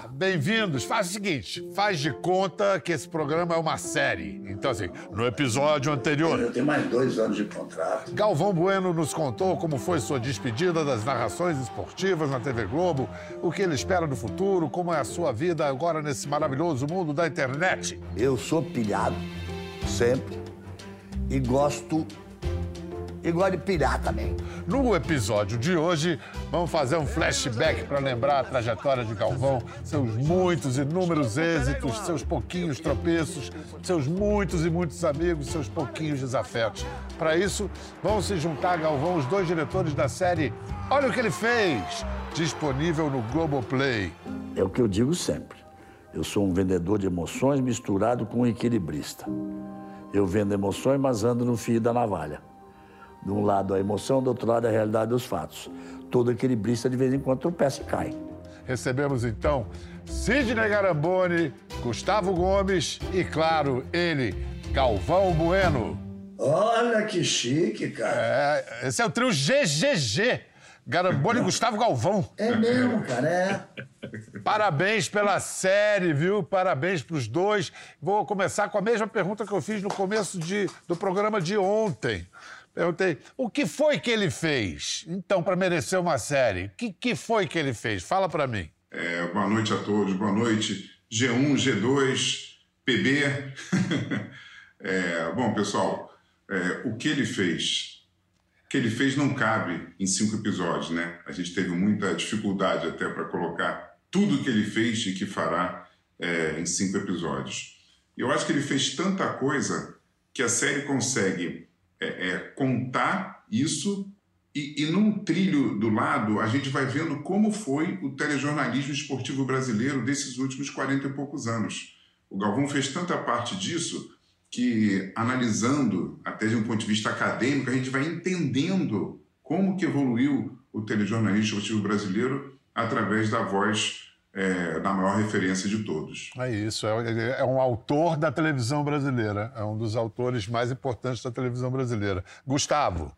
Olá, bem-vindos. Faz o seguinte, faz de conta que esse programa é uma série. Então, assim, no episódio anterior, Eu tenho mais dois anos de contrato. Galvão Bueno nos contou como foi sua despedida das narrações esportivas na TV Globo, o que ele espera do futuro, como é a sua vida agora nesse maravilhoso mundo da internet. Eu sou pilhado, sempre. E gosto. E gosto de pilhar também. No episódio de hoje, vamos fazer um flashback para lembrar a trajetória de Galvão, seus muitos e inúmeros êxitos, seus pouquinhos tropeços, seus muitos e muitos amigos, seus pouquinhos desafetos. Para isso, vão se juntar a Galvão os dois diretores da série Olha o que ele fez, disponível no Globoplay. É o que eu digo sempre. Eu sou um vendedor de emoções misturado com um equilibrista. Eu vendo emoções, mas ando no fio da navalha. De um lado a emoção, do outro lado a realidade dos fatos. Todo equilibrista de vez em quando tropeça e cai. Recebemos então Sidney Garamboni, Gustavo Gomes e, claro, ele, Galvão Bueno. Olha que chique, cara. É, esse é o trio GGG. Garamboni e Gustavo Galvão. É mesmo, cara, é. Parabéns pela série, viu? Parabéns pros dois. Vou começar com a mesma pergunta que eu fiz no começo de- do programa de ontem. Perguntei, o que foi que ele fez, então, para merecer uma série? O que, que foi que ele fez? Fala para mim. É, boa noite a todos, boa noite. G1, G2, PB. É, bom, pessoal, é, o que ele fez? O que ele fez não cabe em cinco episódios, né? A gente teve muita dificuldade até para colocar tudo o que ele fez e que fará é, em cinco episódios. Eu acho que ele fez tanta coisa que a série consegue é, é, contar isso e, e num trilho do lado, a gente vai vendo como foi o telejornalismo esportivo brasileiro desses últimos 40 e poucos anos. O Galvão fez tanta parte disso que, analisando até de um ponto de vista acadêmico, a gente vai entendendo como que evoluiu o telejornalismo esportivo brasileiro através da voz é, da maior referência de todos. É isso, é, ele é um autor da televisão brasileira, é um dos autores mais importantes da televisão brasileira. Gustavo.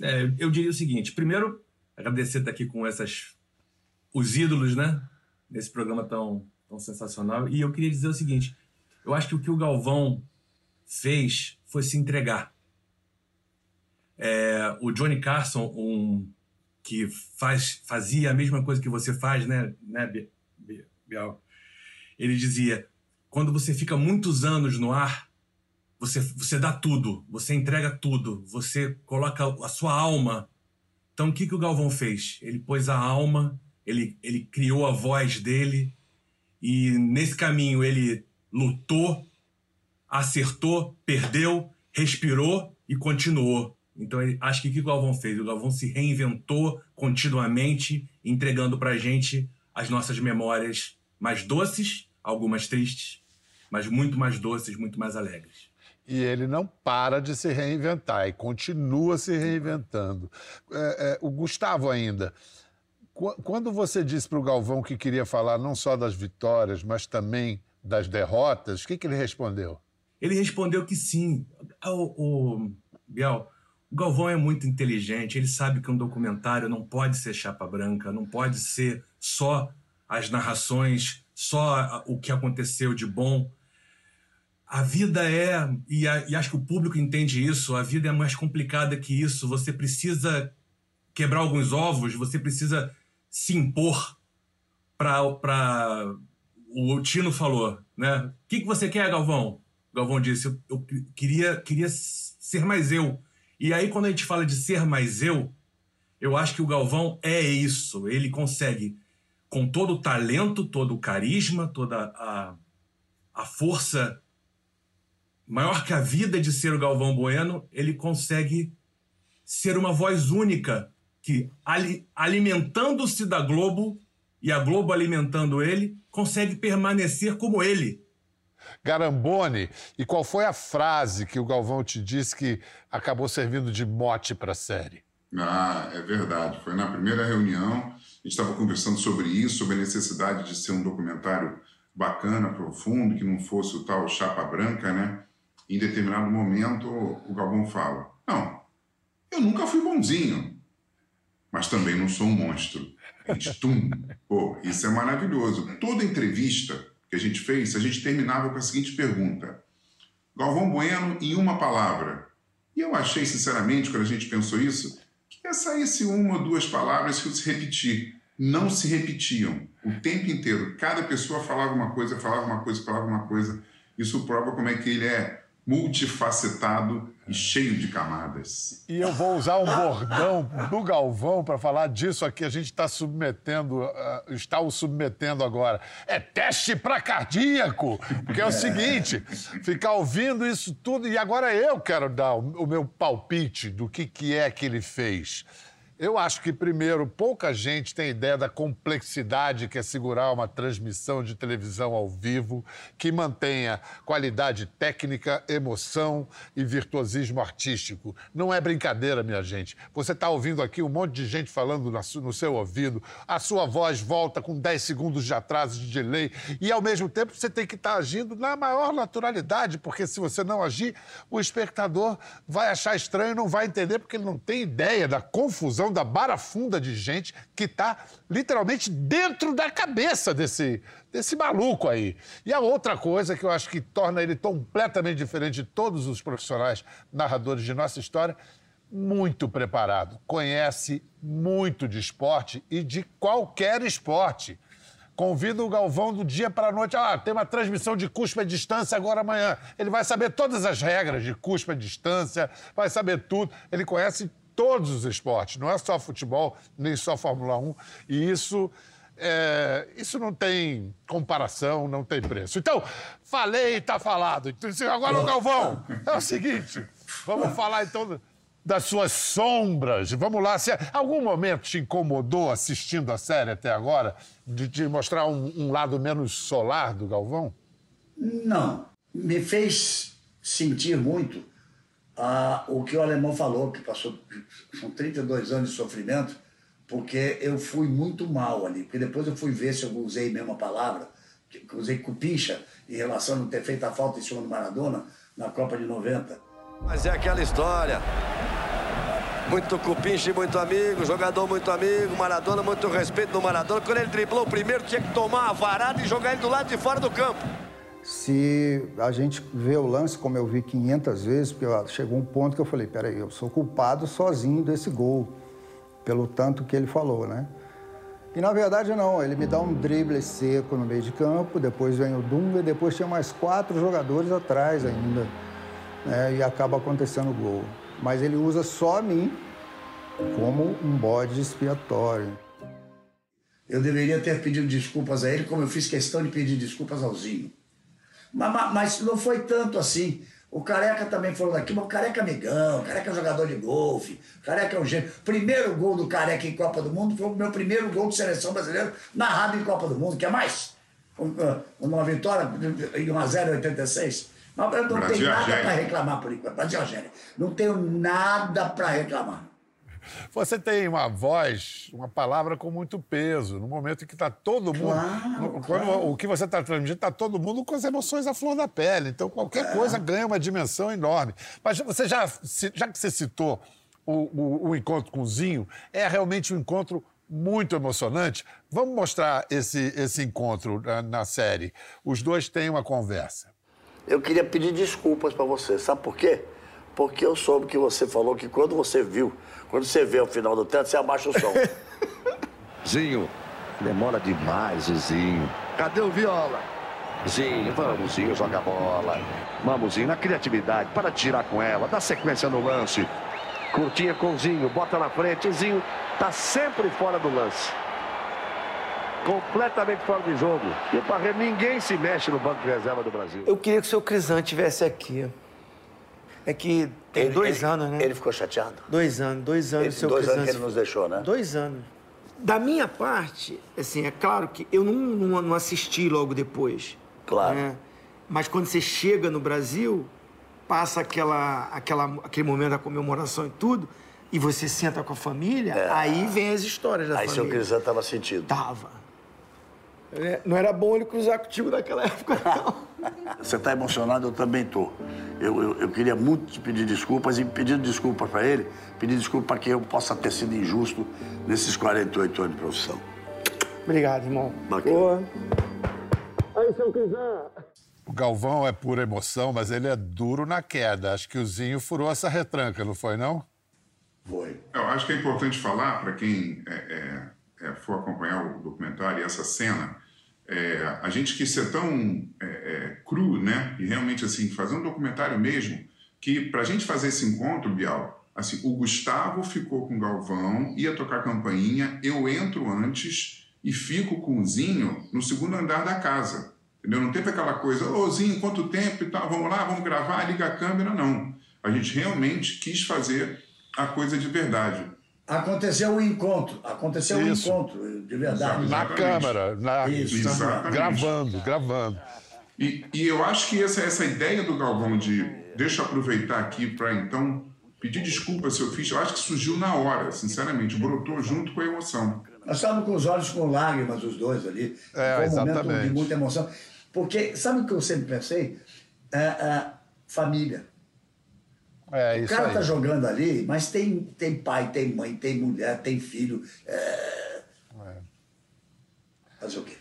É, eu diria o seguinte: primeiro, agradecer estar aqui com essas os ídolos, né? Nesse programa tão, tão sensacional. E eu queria dizer o seguinte: eu acho que o que o Galvão fez foi se entregar. É, o Johnny Carson, um que faz, fazia a mesma coisa que você faz, né, né Bial? Ele dizia: quando você fica muitos anos no ar, você, você dá tudo, você entrega tudo, você coloca a sua alma. Então, o que, que o Galvão fez? Ele pôs a alma, ele, ele criou a voz dele, e nesse caminho ele lutou, acertou, perdeu, respirou e continuou. Então, ele- acho que o que o Galvão fez? O Galvão se reinventou continuamente, entregando pra gente as nossas memórias mais doces, algumas tristes, mas muito mais doces, muito mais alegres. E ele não para de se reinventar e continua se reinventando. É, é, o Gustavo ainda. qu- Quando você disse para o Galvão que queria falar não só das vitórias, mas também das derrotas, o que, que ele respondeu? Ele respondeu que sim. Ah, O, o Biel, o Galvão é muito inteligente, ele sabe que um documentário não pode ser chapa branca, não pode ser só as narrações, só o que aconteceu de bom. A vida é, e, a- e acho que o público entende isso, a vida é mais complicada que isso. Você precisa quebrar alguns ovos, você precisa se impor para o Tino falou, né? O que, que você quer, Galvão? Galvão disse, eu, eu queria, queria ser mais eu. E aí, quando a gente fala de ser mais eu, eu acho que o Galvão é isso. Ele consegue, com todo o talento, todo o carisma, toda a, a força maior que a vida de ser o Galvão Bueno, ele consegue ser uma voz única que, ali- alimentando-se da Globo e a Globo alimentando ele, consegue permanecer como ele. Garambone, e qual foi a frase que o Galvão te disse que acabou servindo de mote para a série? Ah, é verdade. Foi na primeira reunião. Gente estava conversando sobre isso, sobre a necessidade de ser um documentário bacana, profundo, que não fosse o tal chapa branca, né? Em determinado momento, o Galvão fala: Não, eu nunca fui bonzinho, mas também não sou um monstro. A gente, tum, pô, isso é maravilhoso. Toda entrevista que a gente fez, a gente terminava com a seguinte pergunta: Galvão Bueno em uma palavra. E eu achei, sinceramente, quando a gente pensou isso, que ia sair uma ou duas palavras que se repetir. Não se repetiam o tempo inteiro. Cada pessoa falava uma coisa, falava uma coisa, falava uma coisa. Isso prova como é que ele é multifacetado e cheio de camadas. E eu vou usar um bordão do Galvão para falar disso aqui. A gente está submetendo, uh, está o submetendo agora. É teste para cardíaco, porque é o seguinte: ficar ouvindo isso tudo. E agora eu quero dar o, o meu palpite do que, que é que ele fez. Eu acho que, primeiro, pouca gente tem ideia da complexidade que é segurar uma transmissão de televisão ao vivo que mantenha qualidade técnica, emoção e virtuosismo artístico. Não é brincadeira, minha gente. Você está ouvindo aqui um monte de gente falando no seu ouvido, a sua voz volta com 10 segundos de atraso de delay e, ao mesmo tempo, você tem que estar tá agindo na maior naturalidade, porque se você não agir, o espectador vai achar estranho não vai entender, porque ele não tem ideia da confusão da barafunda de gente que está literalmente dentro da cabeça desse, desse maluco aí. E a outra coisa que eu acho que torna ele completamente diferente de todos os profissionais narradores de nossa história, muito preparado, conhece muito de esporte e de qualquer esporte. Convido o Galvão do dia para a noite. Ah, tem uma transmissão de cuspa à distância agora amanhã. Ele vai saber todas as regras de cuspa à distância, vai saber tudo. Ele conhece todos os esportes, não é só futebol, nem só Fórmula 1. E isso, é, isso não tem comparação, não tem preço. Então, falei, está falado. Então, agora, o Galvão, é o seguinte, vamos falar então das suas sombras. Vamos lá, se algum momento te incomodou assistindo a série até agora, de te mostrar um, um lado menos solar do Galvão? Não. Me fez sentir muito ah, o que o alemão falou, que passou são 32 anos de sofrimento, porque eu fui muito mal ali. Porque depois eu fui ver se eu usei a mesma palavra, que usei cupincha em relação a não ter feito a falta em cima do Maradona na Copa de 90. Mas é aquela história. Muito cupinche, muito amigo, jogador muito amigo, Maradona, muito respeito do Maradona. Quando ele driblou o primeiro, tinha que tomar a varada e jogar ele do lado de fora do campo. Se a gente vê o lance, como eu vi 500 vezes, porque chegou um ponto que eu falei, peraí, eu sou culpado sozinho desse gol, pelo tanto que ele falou, né? E na verdade não, ele me dá um drible seco no meio de campo, depois vem o Dunga depois tinha mais quatro jogadores atrás ainda, né? E acaba acontecendo o gol. Mas ele usa só a mim como um bode expiatório. Eu deveria ter pedido desculpas a ele, como eu fiz questão de pedir desculpas ao Zinho. Mas, mas, não foi tanto assim. O Careca também falou daqui, mas o Careca é amigão, o Careca é jogador de golfe, o Careca é um gênio. Primeiro gol do Careca em Copa do Mundo foi o meu primeiro gol de seleção brasileira narrado em Copa do Mundo. Quer mais? Uma vitória em 1 a 0 em 86. Mas eu não tenho nada para reclamar por enquanto. Brasil Argélia. Não tenho nada para reclamar. Você tem uma voz, uma palavra com muito peso, no momento em que está todo mundo. Claro, quando claro. o que você está transmitindo, está todo mundo com as emoções à flor da pele. Então, qualquer é. coisa ganha uma dimensão enorme. Mas você já, já que você citou o, o, o encontro com o Zinho, é realmente um encontro muito emocionante. Vamos mostrar esse, esse encontro na, na série. Os dois têm uma conversa. Eu queria pedir desculpas para você. Sabe por quê? Porque eu soube que você falou que quando você viu quando você vê o final do teto, você abaixa o som. Zinho, demora demais o Zinho. Cadê o Viola? Zinho, vamos, Zinho, joga a bola. Vamos, Zinho, na criatividade, para tirar com ela, dá sequência no lance. Curtinha com o Zinho, bota na frente, Zinho tá sempre fora do lance. Completamente fora de jogo. E o ninguém se mexe no banco de reserva do Brasil. Eu queria que o seu Crisante estivesse aqui. É que tem ele, dois ele, anos, né? Ele ficou chateado? Dois anos, dois anos. Ele, seu dois anos que ele nos deixou, né? Dois anos. Da minha parte, assim, é claro que eu não, não, não assisti logo depois. Claro. Né? Mas quando você chega no Brasil, passa aquela, aquela, aquele momento da comemoração e tudo, e você senta com a família, aí vem as histórias da Aí seu família. Crisan tava sentido. Tava. É, Não era bom ele cruzar contigo naquela época, não. Você está emocionado, eu também tô. Eu, eu, eu queria muito te pedir desculpas e pedindo desculpas para ele, pedir desculpas para que eu possa ter sido injusto nesses 48 anos de profissão. Obrigado, irmão. Bacana. Boa. O Galvão é pura emoção, mas ele é duro na queda. Acho que o Zinho furou essa retranca, não foi, não? Foi. Eu acho que é importante falar para quem é, é, é, for acompanhar o documentário e essa cena. é, a gente quis ser tão é, é, cru, né? E realmente assim fazer um documentário mesmo que para a gente fazer esse encontro, Bial, assim, o Gustavo ficou com o Galvão, ia tocar campainha, eu entro antes e fico com o Zinho no segundo andar da casa. Entendeu? Não teve aquela coisa, ô Zinho, quanto tempo e tal, vamos lá, vamos gravar, liga a câmera, não. A gente realmente quis fazer a coisa de verdade. Aconteceu um encontro, aconteceu Isso. um encontro, de verdade. Na Exatamente. câmera, na... Isso, Exatamente. gravando, gravando. E, e eu acho que essa, essa ideia do Galvão de deixa eu aproveitar aqui para então pedir desculpa se eu fiz, eu acho que surgiu na hora, sinceramente, brotou junto com a emoção. Nós estávamos com os olhos com lágrimas, os dois ali. É, Foi um momento exatamente. de muita emoção. Porque, sabe o que eu sempre pensei? É, é, família. É O isso cara aí. tá jogando ali, mas tem, tem pai, tem mãe, tem mulher, tem filho. É... Fazer o quê?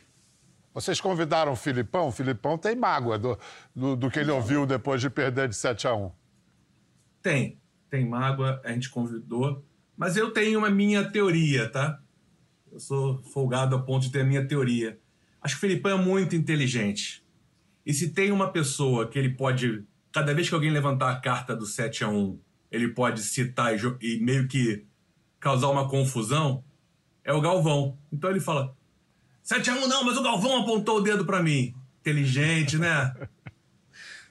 Vocês convidaram o Filipão? O Filipão tem mágoa do, do, do que ele ouviu depois de perder de 7 a 1 Tem, tem mágoa, a gente convidou. Mas eu tenho uma minha teoria, tá? Eu sou folgado a ponto de ter a minha teoria. Acho que o Filipão é muito inteligente. E se tem uma pessoa que ele pode, cada vez que alguém levantar a carta do 7 a 1 ele pode citar e, e meio que causar uma confusão, é o Galvão. Então ele fala: 7 a 1 não, mas o Galvão apontou o dedo pra mim. Inteligente, né?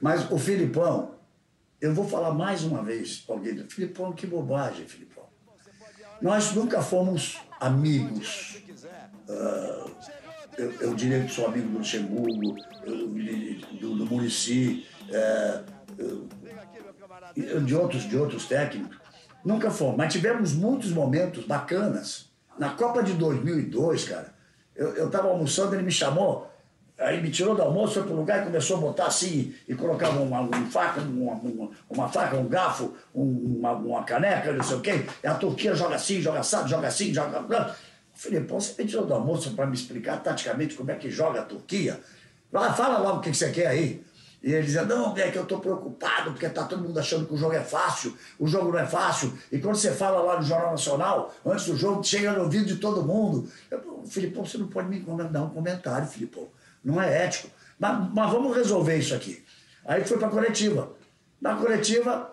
Mas o Filipão, eu vou falar mais uma vez para alguém. Filipão, que bobagem, Filipão. Nós nunca fomos amigos. Ah, eu, eu diria que sou amigo do Luxemburgo, eu- do, do Murici, eu- de, outros, de outros técnicos. Nunca fomos, mas tivemos muitos momentos bacanas. Na Copa de 2002, cara, eu, eu tava almoçando, ele me chamou, aí me tirou do almoço, foi pro lugar e começou a botar assim, e colocava uma, um faca, uma, uma, uma faca, um garfo, um- uma, uma caneca, não sei o quê, e a Turquia joga assim, joga assado, joga assim, joga... Eu falei, pô, você me tirou do almoço para me explicar taticamente como é que joga a Turquia? Vai, fala logo o que você quer aí. E ele dizia, não, é que eu tô preocupado, porque tá todo mundo achando que o jogo é fácil, o jogo não é fácil. E quando você fala lá no Jornal Nacional, antes do jogo, chega no ouvido de todo mundo. Eu, Filipão, você não pode me dar um comentário, Filipão. Não é ético. Mas, mas vamos resolver isso aqui. Aí foi pra coletiva. Na coletiva,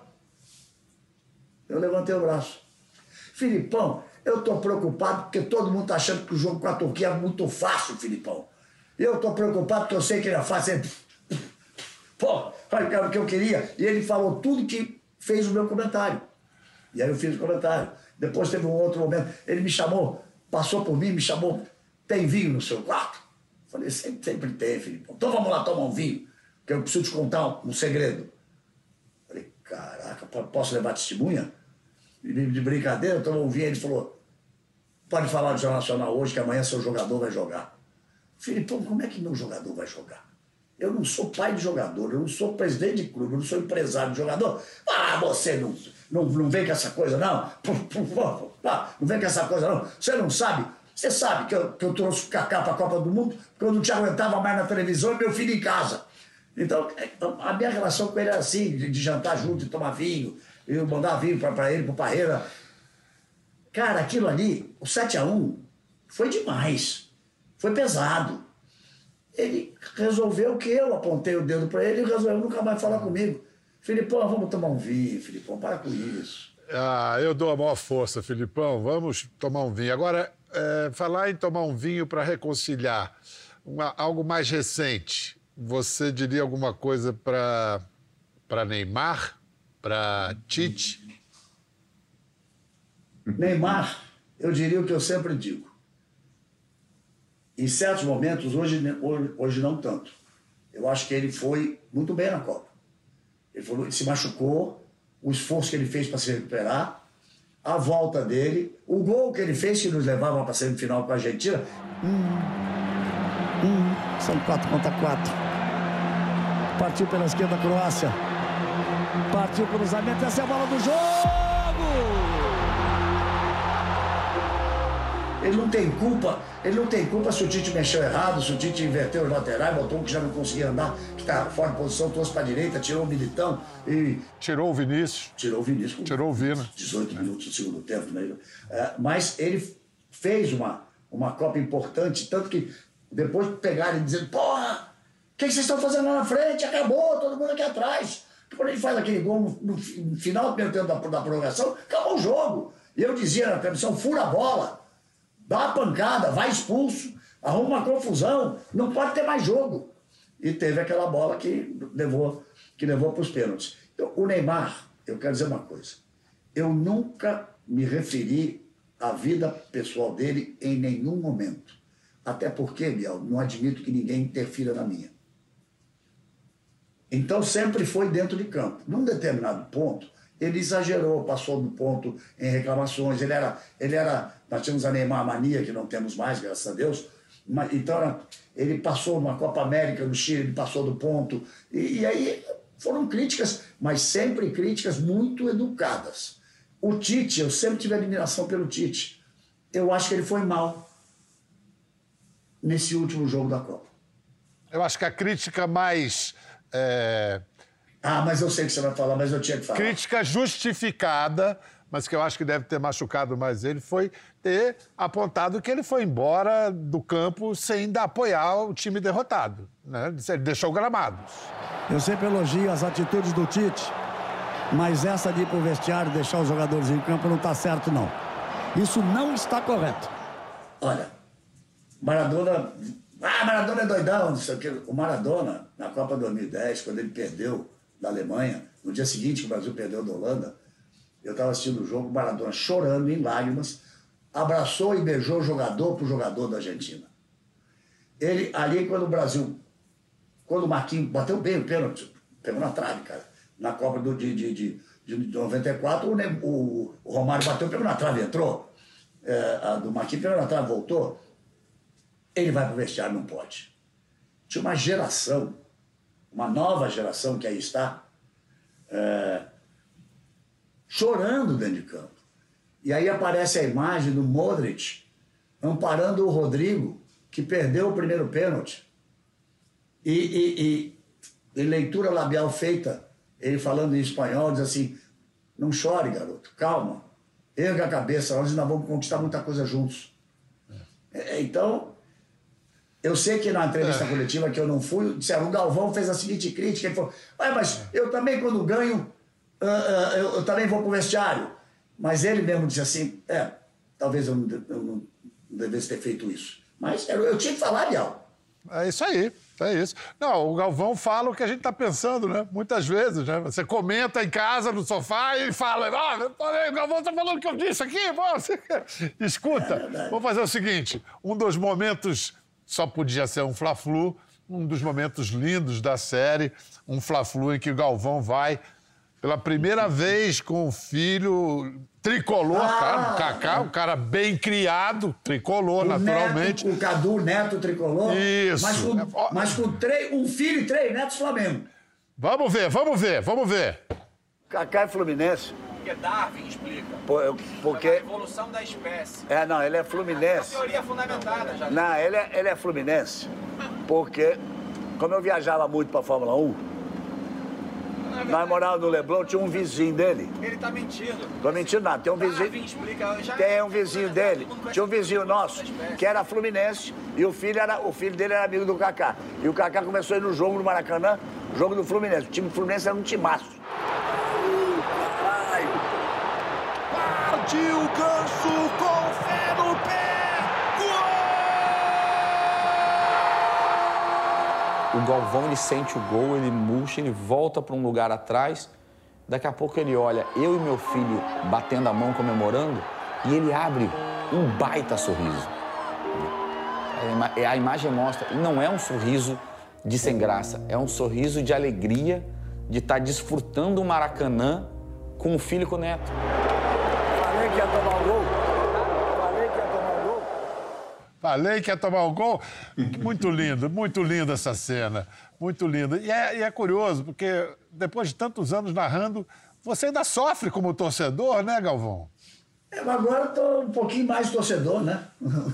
eu levantei o braço. Filipão, eu tô preocupado porque todo mundo tá achando que o jogo com a Turquia é muito fácil, Filipão. Eu tô preocupado porque eu sei que ele é fácil. O que eu queria. E ele falou tudo que fez o meu comentário. E aí eu fiz o comentário. Depois teve um outro momento. Ele me chamou, passou por mim, me chamou. Tem vinho no seu quarto? Falei, sempre, sempre tem, Filipão. Então vamos lá tomar um vinho, que eu preciso te contar um, um segredo. Falei, caraca, po- posso levar testemunha? De brincadeira, eu tomou um vinho, ele falou, pode falar do Jornal Nacional hoje, que amanhã seu jogador vai jogar. Filipão, como é que meu jogador vai jogar? Eu não sou pai de jogador, eu não sou presidente de clube, eu não sou empresário de jogador. Ah, você não, não, não vem com essa coisa, não. Ah, Não vem com essa coisa, não. Você não sabe. Você sabe que eu, que eu trouxe o Kaká para a Copa do Mundo porque eu não te aguentava mais na televisão e meu filho em casa. Então, é, a minha relação com ele era assim, de, de jantar junto, de tomar vinho, eu mandar vinho para ele, para Parreira. Cara, aquilo ali, o 7 a 1 foi demais. Foi pesado. Ele resolveu que eu apontei o dedo para ele e resolveu nunca mais falar comigo. Filipão, vamos tomar um vinho, Filipão, para com isso. Ah, eu dou a maior força, Filipão. Vamos tomar um vinho. Agora, é, falar em tomar um vinho para reconciliar, uma- algo mais recente. Você diria alguma coisa para para Neymar, para Tite? Neymar, eu diria o que eu sempre digo. Em certos momentos, hoje, hoje, hoje não tanto. Eu acho que ele foi muito bem na Copa. Ele, foi- ele se machucou, o esforço que ele fez para se recuperar, a volta dele, o gol que ele fez que nos levava para a semifinal com a Argentina. Hum, hum, são quatro contra quatro. Partiu pela esquerda a Croácia. Partiu o cruzamento, essa é a bola do jogo! Ele não tem culpa, ele não tem culpa se o Tite mexeu errado, se o Tite inverteu os laterais, botou um que já não conseguia andar, que está fora de posição, trouxe para a direita, tirou o Militão e. Tirou o Vinícius. Tirou o Vinícius. Tirou o Vina. 18 minutos do segundo tempo. Né? É, mas ele fez uma, uma Copa importante, tanto que depois pegaram e dizendo, porra, o que, que, vocês estão fazendo lá na frente? Acabou, todo mundo aqui atrás. Quando ele faz aquele gol no, no final do primeiro tempo da, da prorrogação, acabou o jogo. E eu dizia na transmissão, fura a bola dá uma pancada, vai expulso, arruma uma confusão, não pode ter mais jogo. E teve aquela bola que levou, que levou para os pênaltis. Então, o Neymar, eu quero dizer uma coisa, eu nunca me referi à vida pessoal dele em nenhum momento. Até porque, Biel, não admito que ninguém interfira na minha. Então sempre foi dentro de campo. Num determinado ponto, ele exagerou, passou do ponto em reclamações. Ele era, ele era nós tínhamos a Neymar Mania, que não temos mais, graças a Deus. Então, ele passou numa Copa América no Chile, ele passou do ponto. E, e aí foram críticas, mas sempre críticas muito educadas. O Tite, eu sempre tive admiração pelo Tite. Eu acho que ele foi mal nesse último jogo da Copa. Eu acho que a crítica mais. É... Ah, mas eu sei que você vai falar, mas eu tinha que falar. Crítica justificada mas que eu acho que deve ter machucado mais ele, foi ter apontado que ele foi embora do campo sem ainda apoiar o time derrotado. Né? Ele deixou gramados. Eu sempre elogio as atitudes do Tite, mas essa de ir pro vestiário deixar os jogadores em campo não está certo, não. Isso não está correto. Olha, Maradona. Ah, Maradona é doidão, não sei o quê. O Maradona, na Copa 2010, quando ele perdeu da Alemanha, no dia seguinte que o Brasil perdeu da Holanda, eu estava assistindo o jogo, o Maradona chorando em lágrimas, abraçou e beijou o jogador o jogador da Argentina. Ele, ali, quando o Brasil, quando o Marquinhos bateu bem o pênalti, pegou na trave, cara, na Copa do, de, de, de, de 94, o, o, o Romário bateu, pegou na trave, entrou. É, a do Marquinhos pegou na trave, voltou. Ele vai para o vestiário, não pode. Tinha uma geração, uma nova geração que aí está, é, chorando dentro de campo. E aí aparece a imagem do Modric amparando o Rodrigo, que perdeu o primeiro pênalti. E, e, e, e leitura labial feita, ele falando em espanhol, diz assim: não chore, garoto, calma, erga a cabeça, nós ainda vamos conquistar muita coisa juntos. É, então, eu sei que na entrevista é. coletiva que eu não fui, disseram, o Galvão fez a seguinte crítica, ele falou, mas eu também quando ganho uh, uh, eu, eu, também vou para o vestiário. Mas ele mesmo disse assim, é, talvez eu não, eu não devesse ter feito isso. Mas eu, eu tinha que falar, Bial. É isso aí. É isso. Não, o Galvão fala o que a gente está pensando, né? Muitas vezes, né? Você comenta em casa, no sofá, e fala, ah, o Galvão está falando o que eu disse aqui, você... Escuta, é vamos fazer o seguinte, um dos momentos, só podia ser um Fla-Flu, um dos momentos lindos da série, um Fla-Flu em que o Galvão vai pela primeira vez com o filho tricolor, ah, cara, o Kaká, um cara bem criado, tricolor, o naturalmente. Neto, o Cadu, neto tricolor. Isso. Mas com, mas com três, um filho e três netos Flamengo. Vamos ver, vamos ver, vamos ver. Kaká é Fluminense. Porque Darwin explica. Por, porque... A evolução da espécie. É, não, ele é Fluminense. É uma teoria fundamentada já. Não, ele é, ele é Fluminense. Porque, como eu viajava muito para a Fórmula 1, nós morávamos no Leblon, tinha um vizinho dele. Ele tá mentindo. Tô mentindo nada, tem um vizinho. Tem um vizinho dele. Tinha um vizinho nosso que era fluminense e o filho, era, o filho dele era amigo do Kaká. E o Kaká começou a ir no jogo no Maracanã, jogo do Fluminense. O time do Fluminense era um timaço. Partiu o ganso com o Galvão ele sente o gol, ele murcha, ele volta para um lugar atrás. Daqui a pouco ele olha eu e meu filho batendo a mão, comemorando, e ele abre um baita sorriso. A imagem mostra, e não é um sorriso de sem graça, é um sorriso de alegria de estar tá desfrutando o Maracanã com o filho e com o neto. falei que ia tomar gol. Falei que ia tomar o gol. Falei que ia tomar o gol. Muito lindo, muito linda essa cena. Muito linda. E é, e é curioso, porque depois de tantos anos narrando, você ainda sofre como torcedor, né, Galvão? É, mas agora eu tô um pouquinho mais torcedor, né?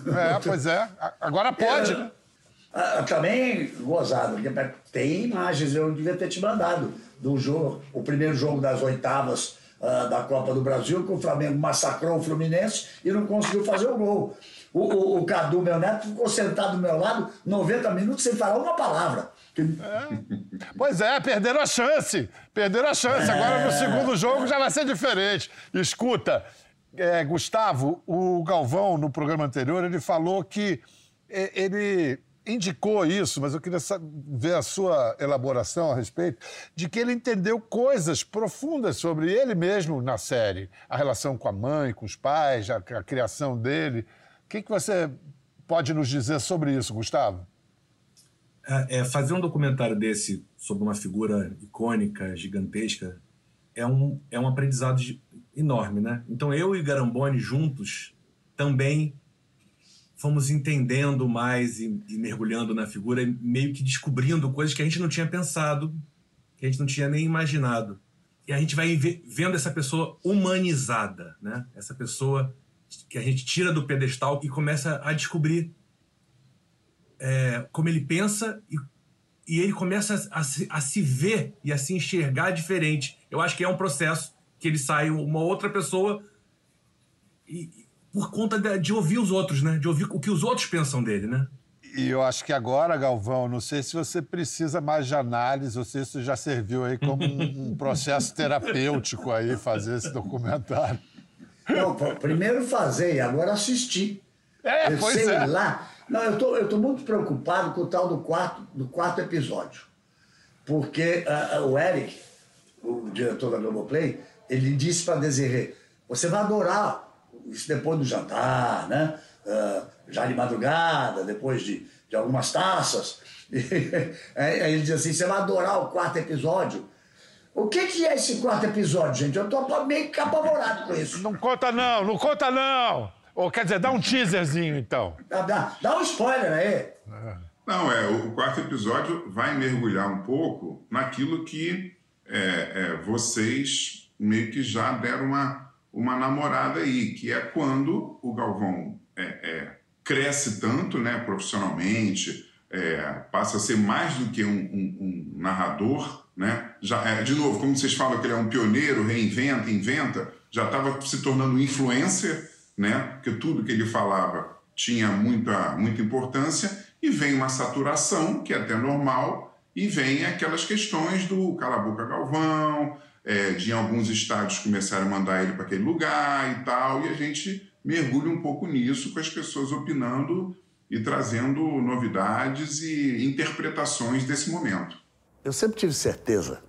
É, pois é. Agora pode, É, né? ah, Também gozado, tem imagens, eu devia ter te mandado, do jogo, o primeiro jogo das oitavas ah, da Copa do Brasil, que o Flamengo massacrou o Fluminense e não conseguiu fazer o gol. O, o- o Cadu, meu neto, ficou sentado do meu lado 90 minutos sem falar uma palavra. Pois é, perderam a chance. Perderam a chance. Agora no segundo jogo já vai ser diferente. Escuta, é, Gustavo, o Galvão, no programa anterior, ele falou que é, ele indicou isso, mas eu queria ver a sua elaboração a respeito, de que ele entendeu coisas profundas sobre ele mesmo na série. A relação com a mãe, com os pais, a, a criação dele. O que, que você pode nos dizer sobre isso, Gustavo? É, é, fazer um documentário desse sobre uma figura icônica, gigantesca, é um, é um aprendizado enorme, né? Então eu e Garamboni juntos também fomos entendendo mais e, e mergulhando na figura, e meio que descobrindo coisas que a gente não tinha pensado, que a gente não tinha nem imaginado. E a gente vai ve- vendo essa pessoa humanizada, né? Essa pessoa que a gente tira do pedestal e começa a descobrir é, como ele pensa e, e ele começa a, se, a se ver e a se enxergar diferente. Eu acho que é um processo que ele sai uma outra pessoa e por conta de, de ouvir os outros, né? De ouvir o que os outros pensam dele, né? E eu acho que agora, Galvão, não sei se você precisa mais de análise, ou se isso já serviu aí como um, um processo terapêutico aí, fazer esse documentário. Não, primeiro fazer e agora assistir. É, eu pois sei é. lá. Não, eu tô, eu tô muito preocupado com o tal do quarto, do quarto episódio. Porque ah, o Eric, o diretor da Globoplay, ele disse para Desirê, você vai adorar isso depois do jantar, né? Ah, já de madrugada, depois de, de algumas taças. Aí aí ele diz assim, você vai adorar o quarto episódio. O que, que é esse quarto episódio, gente? Eu tô meio que apavorado com isso. Não conta não, não conta não! Ou quer dizer, dá um teaserzinho então. Dá, dá, dá um spoiler aí. Não, é, o quarto episódio vai mergulhar um pouco naquilo que é, é, vocês meio que já deram uma, uma namorada aí, que é quando o Galvão é, é, cresce tanto né, profissionalmente, é, passa a ser mais do que um, um- um narrador, né? Já, é, de novo, como vocês falam que ele é um pioneiro, reinventa, inventa, já estava se tornando influencer, né? Porque tudo que ele falava tinha muita, muita importância, e vem uma saturação, que é até normal, e vem aquelas questões do Cala a Boca Galvão, é, de alguns estádios começarem a mandar ele para aquele lugar e tal, e a gente mergulha um pouco nisso, com as pessoas opinando e trazendo novidades e interpretações desse momento. Eu sempre tive certeza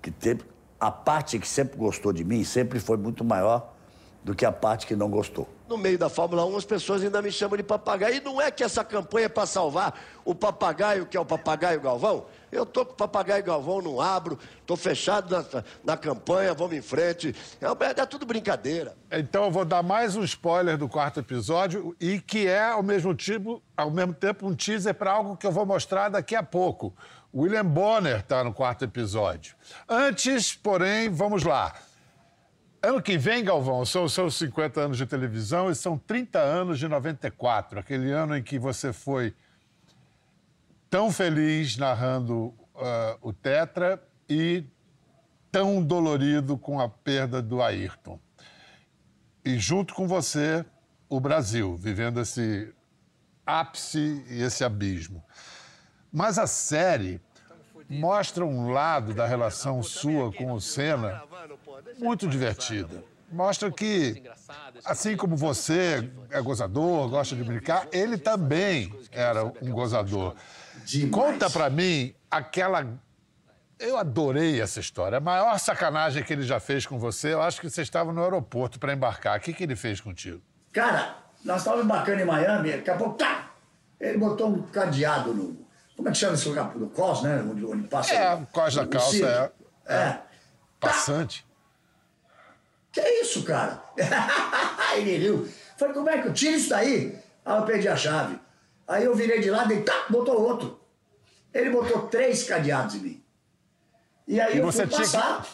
que teve, a parte que sempre gostou de mim sempre foi muito maior do que a parte que não gostou. No meio da Fórmula 1, as pessoas ainda me chamam de papagaio. E não é que essa campanha é para salvar o papagaio, que é o papagaio Galvão. Eu tô com o papagaio Galvão, não abro, tô fechado na, na campanha, vamos em frente. É, é tudo brincadeira. Então eu vou dar mais um spoiler do quarto episódio e que é ao mesmo tipo, ao mesmo tempo um teaser para algo que eu vou mostrar daqui a pouco. William Bonner está no quarto episódio. Antes, porém, vamos lá. Ano que vem, Galvão, são seus 50 anos de televisão e são 30 anos de 94, aquele ano em que você foi tão feliz narrando ah, o Tetra e tão dolorido com a perda do Ayrton. E junto com você, o Brasil, vivendo esse ápice e esse abismo. Mas a série mostra um lado da relação sua com o Senna muito divertida. Mostra que, assim como você é gozador, gosta de brincar, ele também era um gozador. Conta pra mim aquela. Eu adorei essa história. A maior sacanagem que ele já fez com você, eu acho que você estava no aeroporto para embarcar. O que, que ele fez contigo? Cara, nós estávamos embarcando em Miami, daqui a pouco, tá! Ele botou um cadeado no. Como é que chama esse lugar? No cos, né? Onde, onde passa. É, o cós da calça, cinto. é. É. Passante. Que é isso, cara? ele riu. Falei, como é que eu tiro isso daí? Aí eu perdi a chave. Aí eu virei de lado e tá, botou outro. Ele botou três cadeados em mim. E aí E eu fui que- passar.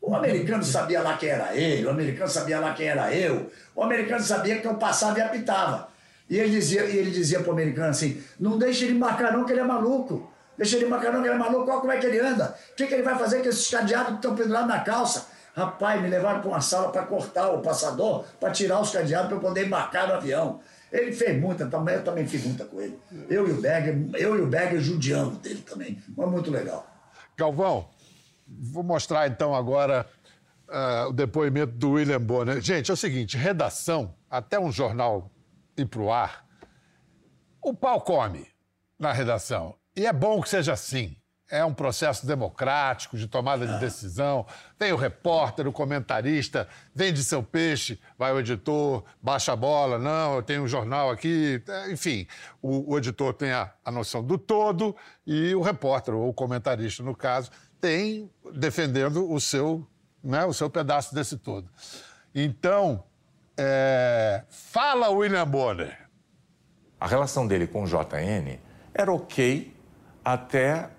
O americano sabia lá quem era ele, o americano sabia lá quem era eu, o americano sabia que eu passava e apitava. E ele dizia, e ele dizia pro americano assim: não deixa ele marcar não, que ele é maluco. Deixa ele marcar não, que ele é maluco, olha como é que ele anda. O que, que ele vai fazer com esses cadeados que estão pendurados na calça? Rapaz, me levaram para uma sala para cortar o passador, para tirar os cadeados para eu poder embarcar no avião. Ele fez muita, eu também fiz muita com ele. Eu e o Berger, eu e o Berger judiando dele também. Mas muito legal. Galvão, vou mostrar então agora ah, o depoimento do William Bonner. Gente, é o seguinte: redação, até um jornal ir pro ar, o pau come na redação. E é bom que seja assim. É um processo democrático de tomada de decisão. Tem o repórter, o comentarista, vende seu peixe, vai o editor, baixa a bola. Não, eu tenho um jornal aqui. Enfim, o, o editor tem a, a noção do todo e o repórter, ou o comentarista, no caso, tem defendendo o seu, né, o seu pedaço desse todo. Então, é, fala William Bonner. A relação dele com o JN era ok até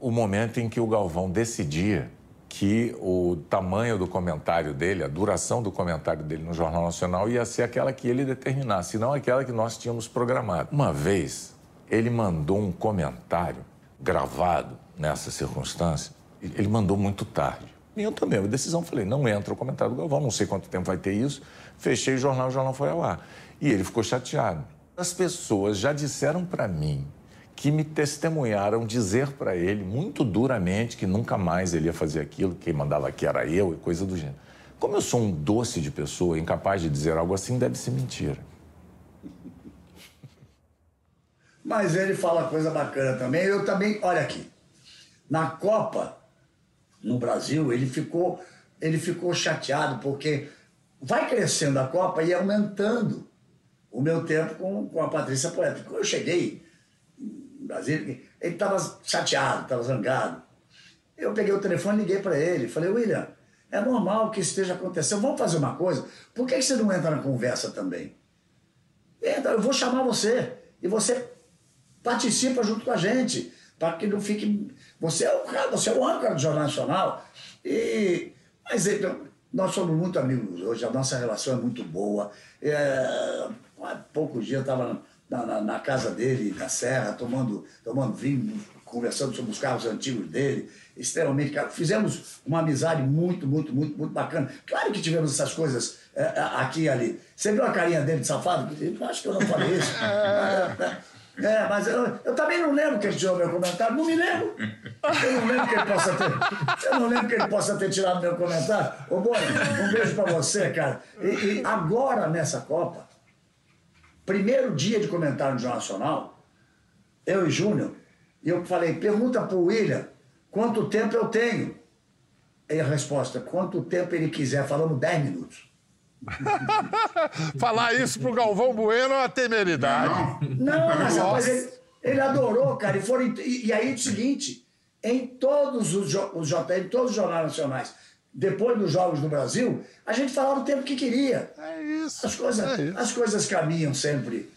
o momento em que o Galvão decidia que o tamanho do comentário dele, a duração do comentário dele no Jornal Nacional ia ser aquela que ele determinasse, não aquela que nós tínhamos programado. Uma vez, ele mandou um comentário gravado nessa circunstância, ele mandou muito tarde. Eu também, a decisão, falei, não entra o comentário do Galvão, não sei quanto tempo vai ter isso. Fechei o jornal, o jornal foi ao ar. E ele ficou chateado. As pessoas já disseram para mim que me testemunharam dizer para ele muito duramente que nunca mais ele ia fazer aquilo, quem mandava aqui era eu e coisa do gênero. Como eu sou um doce de pessoa, incapaz de dizer algo assim, deve ser mentira. Mas ele fala coisa bacana também. Eu também, olha aqui, na Copa, no Brasil, ele ficou, ele ficou chateado porque vai crescendo a Copa e aumentando o meu tempo com, com a Patrícia Poeta. Quando eu cheguei no Brasil, ele estava chateado, estava zangado. Eu peguei o telefone e liguei para ele. Falei, William, é normal que isso esteja acontecendo. Vamos fazer uma coisa. Por que você não entra na conversa também? Entra, eu vou chamar você. E você participa junto com a gente. Para que não fique. Você é o cara, você é o âncora do Jornal Nacional. E. Mas então, nós somos muito amigos hoje, a nossa relação é muito boa. É, há poucos dias eu estava na, na, na casa dele, na Serra, tomando, tomando vinho, conversando sobre os carros antigos dele, extremamente caro. Fizemos uma amizade muito, muito, muito, muito bacana. Claro que tivemos essas coisas é, aqui e ali. Você viu a carinha dele de safado? Eu acho que eu não falei isso. É, mas eu, eu também não lembro que ele tirou meu comentário, não me lembro. Eu não lembro que ele possa ter. Eu não lembro que ele possa ter tirado meu comentário. Ô, Boni, um beijo pra você, cara. E, e agora, nessa Copa, primeiro dia de comentário no Jornal Nacional, eu e Júnior, e eu falei, pergunta pro William quanto tempo eu tenho. E a resposta, quanto tempo ele quiser. Falamos 10 minutos. Falar isso pro Galvão Bueno é uma temeridade. Não, mas rapaz, ele, ele adorou, cara. E, foram, e, e aí o seguinte, em todos os, os em todos os jornais nacionais, depois dos Jogos do Brasil, a gente falava o tempo que queria. É isso. As coisas, é isso. as coisas caminham sempre.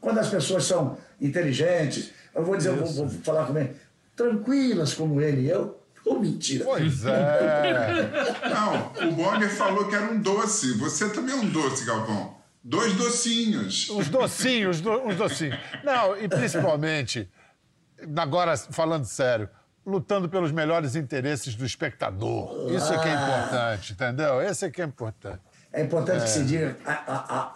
Quando as pessoas são inteligentes, eu vou dizer, vou, vou falar com ele, tranquilas como ele e eu. Ou mentira. Pois é. Não, o Bonner falou que era um doce. Você também é um doce, Galvão. Dois docinhos. Os docinhos, do- os docinhos. Não, e principalmente, agora falando sério, lutando pelos melhores interesses do espectador. Isso é que é Ah. importante, entendeu? Esse é que é importante. É importante É. que se diga a, a, a,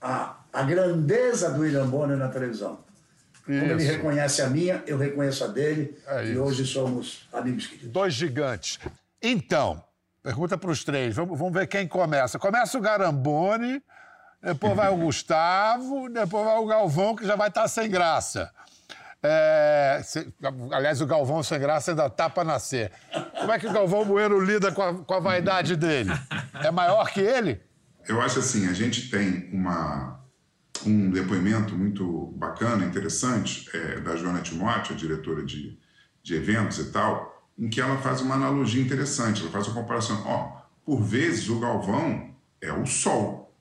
a, a grandeza do William Bonner na televisão. Como ele reconhece a minha, eu reconheço a dele. É e isso. hoje somos amigos queridos. Dois gigantes. Então, pergunta para os três. Vamos, vamos ver quem começa. Começa o Garambone, depois vai o Gustavo, depois vai o Galvão, que já vai estar sem graça. É, se- aliás, o Galvão sem graça ainda tá para nascer. Como é que o Galvão Bueno lida com a, com a vaidade dele? É maior que ele? Eu acho assim, a gente tem uma, um depoimento muito bacana, interessante, é, da Joana Timóteo, a diretora de, de eventos e tal, em que ela faz uma analogia interessante. Ela faz uma comparação. Ó, por vezes o Galvão é o Sol.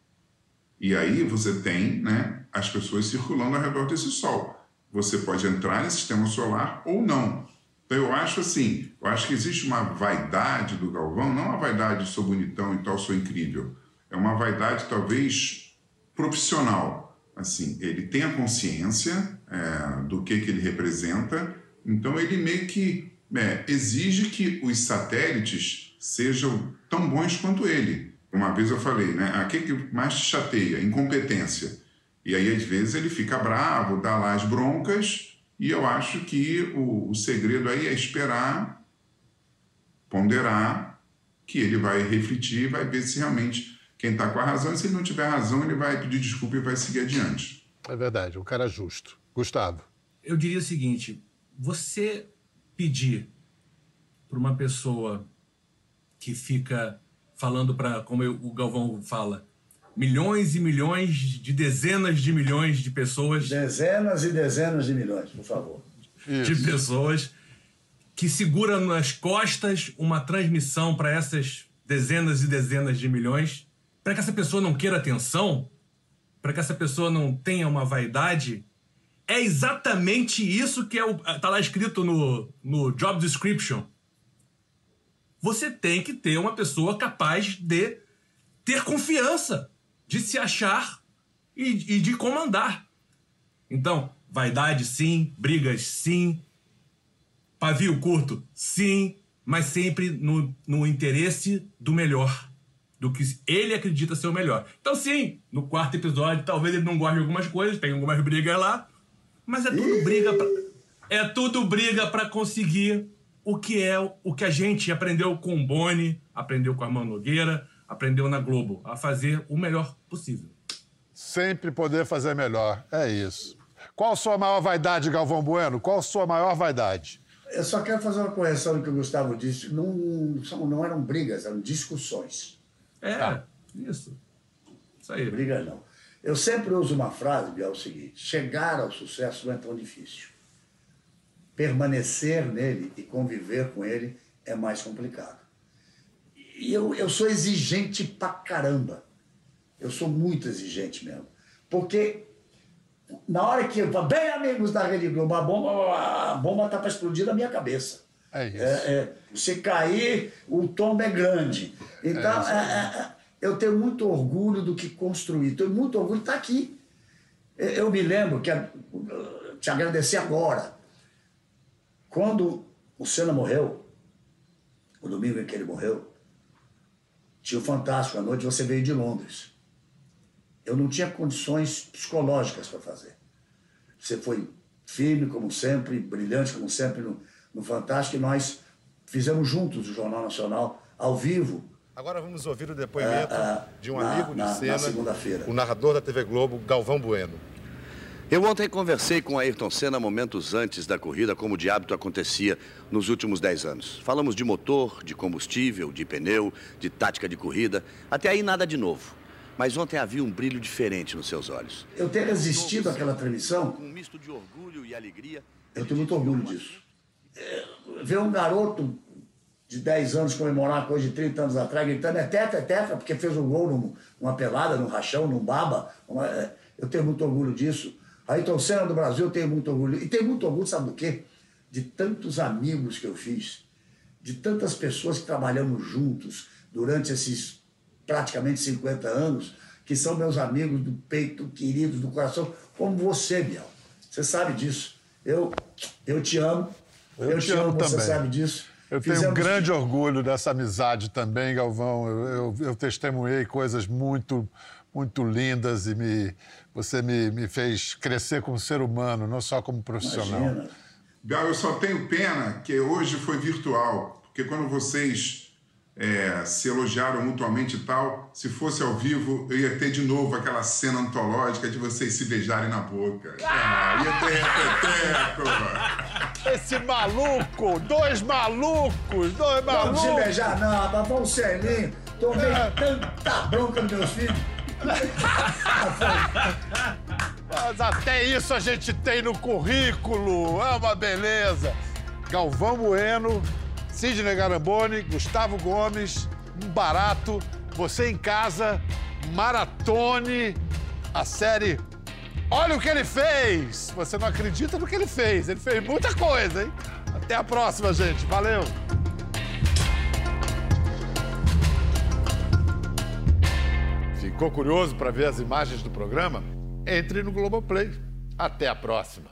E aí você tem né, as pessoas circulando ao redor desse Sol. Você pode entrar no sistema solar ou não. Então eu acho assim, eu acho que existe uma vaidade do Galvão, não uma vaidade sou bonitão e tal, sou incrível. É uma vaidade talvez profissional. Assim, ele tem a consciência é, do que, que ele representa, então ele meio que é, exige que os satélites sejam tão bons quanto ele. Uma vez eu falei, né? A que, que mais te chateia? Incompetência. E aí, às vezes, ele fica bravo, dá lá as broncas, e eu acho que o, o segredo aí é esperar, ponderar, que ele vai refletir, vai ver se realmente quem está com a razão, e se ele não tiver razão, ele vai pedir desculpa e vai seguir adiante. É verdade, um cara justo. Gustavo. Eu diria o seguinte: você pedir para uma pessoa que fica falando para, como eu, o Galvão fala, milhões e milhões de dezenas de milhões de pessoas. Dezenas e dezenas de milhões, por favor. De pessoas que segura nas costas uma transmissão para essas dezenas e dezenas de milhões, para que essa pessoa não queira atenção, para que essa pessoa não tenha uma vaidade, é exatamente isso que é o, tá lá escrito no, no job description. Você tem que ter uma pessoa capaz de ter confiança, de se achar e, e de comandar. Então, vaidade sim, brigas sim, pavio curto sim, mas sempre no, no interesse do melhor, do que ele acredita ser o melhor. Então, sim, no quarto episódio, talvez ele não goste de algumas coisas, tem algumas brigas lá, mas é tudo briga pra, é tudo briga para conseguir o que é o que a gente aprendeu com o Boni, aprendeu com a Armando Nogueira, aprendeu na Globo, a fazer o melhor possível. Sempre poder fazer melhor, é isso. Qual a sua maior vaidade, Galvão Bueno? Qual a sua maior vaidade? Eu só quero fazer uma correção no que o Gustavo disse. Não, não eram brigas, eram discussões. É, tá. isso. Isso aí. Briga não. Eu sempre uso uma frase, Biel, é o seguinte: chegar ao sucesso não é tão difícil. Permanecer nele e conviver com ele é mais complicado. E eu, eu sou exigente pra caramba. Eu sou muito exigente mesmo. Porque na hora que eu falo, bem amigos da Rede Globo, a bomba, a bomba tá para explodir na minha cabeça. É isso. É, é, se cair, o tombo é grande. Então, é, eu tenho muito orgulho do que construí. Tenho muito orgulho de estar aqui. Eu me lembro que, te agradecer agora, quando o Senna morreu, o domingo em que ele morreu, tinha o Fantástico, à noite você veio de Londres. Eu não tinha condições psicológicas para fazer. Você foi firme, como sempre, brilhante, como sempre, no, no Fantástico, e nós fizemos juntos o Jornal Nacional, ao vivo, Agora vamos ouvir o depoimento é, é, de um na, amigo de na, cena, na segunda-feira. o narrador da TV Globo, Galvão Bueno. Eu ontem conversei com Ayrton Senna momentos antes da corrida, como de hábito acontecia nos últimos 10 anos. Falamos de motor, de combustível, de pneu, de tática de corrida. Até aí nada de novo. Mas ontem havia um brilho diferente nos seus olhos. Eu ter resistido àquela transmissão. Com um misto de orgulho e alegria. Eu tenho muito orgulho disso. Ver um garoto de 10 anos comemorar coisa de 30 anos atrás, gritando é tetra, é tetra, porque fez um gol num, numa pelada, num rachão, num baba. É, eu tenho muito orgulho disso. Ayrton Senna do Brasil, eu tenho muito orgulho. E tenho muito orgulho, sabe do quê? De tantos amigos que eu fiz, de tantas pessoas que trabalhamos juntos durante esses praticamente 50 anos, que são meus amigos do peito, queridos, do coração, como você, Biel. Você sabe disso. Eu, eu te amo. Eu, eu te, amo, amo você também. sabe disso. Eu tenho Fizemos... um grande orgulho dessa amizade também, Galvão. Eu, eu, eu, testemunhei coisas muito, muito lindas e me, você me, me fez crescer como ser humano, não só como profissional. Gal, eu só tenho pena que hoje foi virtual, porque quando vocês é, se elogiaram mutuamente e tal, se fosse ao vivo, eu ia ter de novo aquela cena antológica de vocês se beijarem na boca. Ah, ia ter repeteco. Esse maluco! Dois malucos! Dois malucos! Vamos se beijar, não, vamos ser lindo. Tomei é. tanta bronca dos meus filhos. Mas até isso a gente tem no currículo. É uma beleza. Galvão Bueno Sidney Garamboni, Gustavo Gomes, um barato, você em casa, maratone a série Olha o que ele fez! Você não acredita no que ele fez. Ele fez muita coisa, hein? Até a próxima, gente. Valeu! Ficou curioso para ver as imagens do programa? Entre no Globoplay. Até a próxima.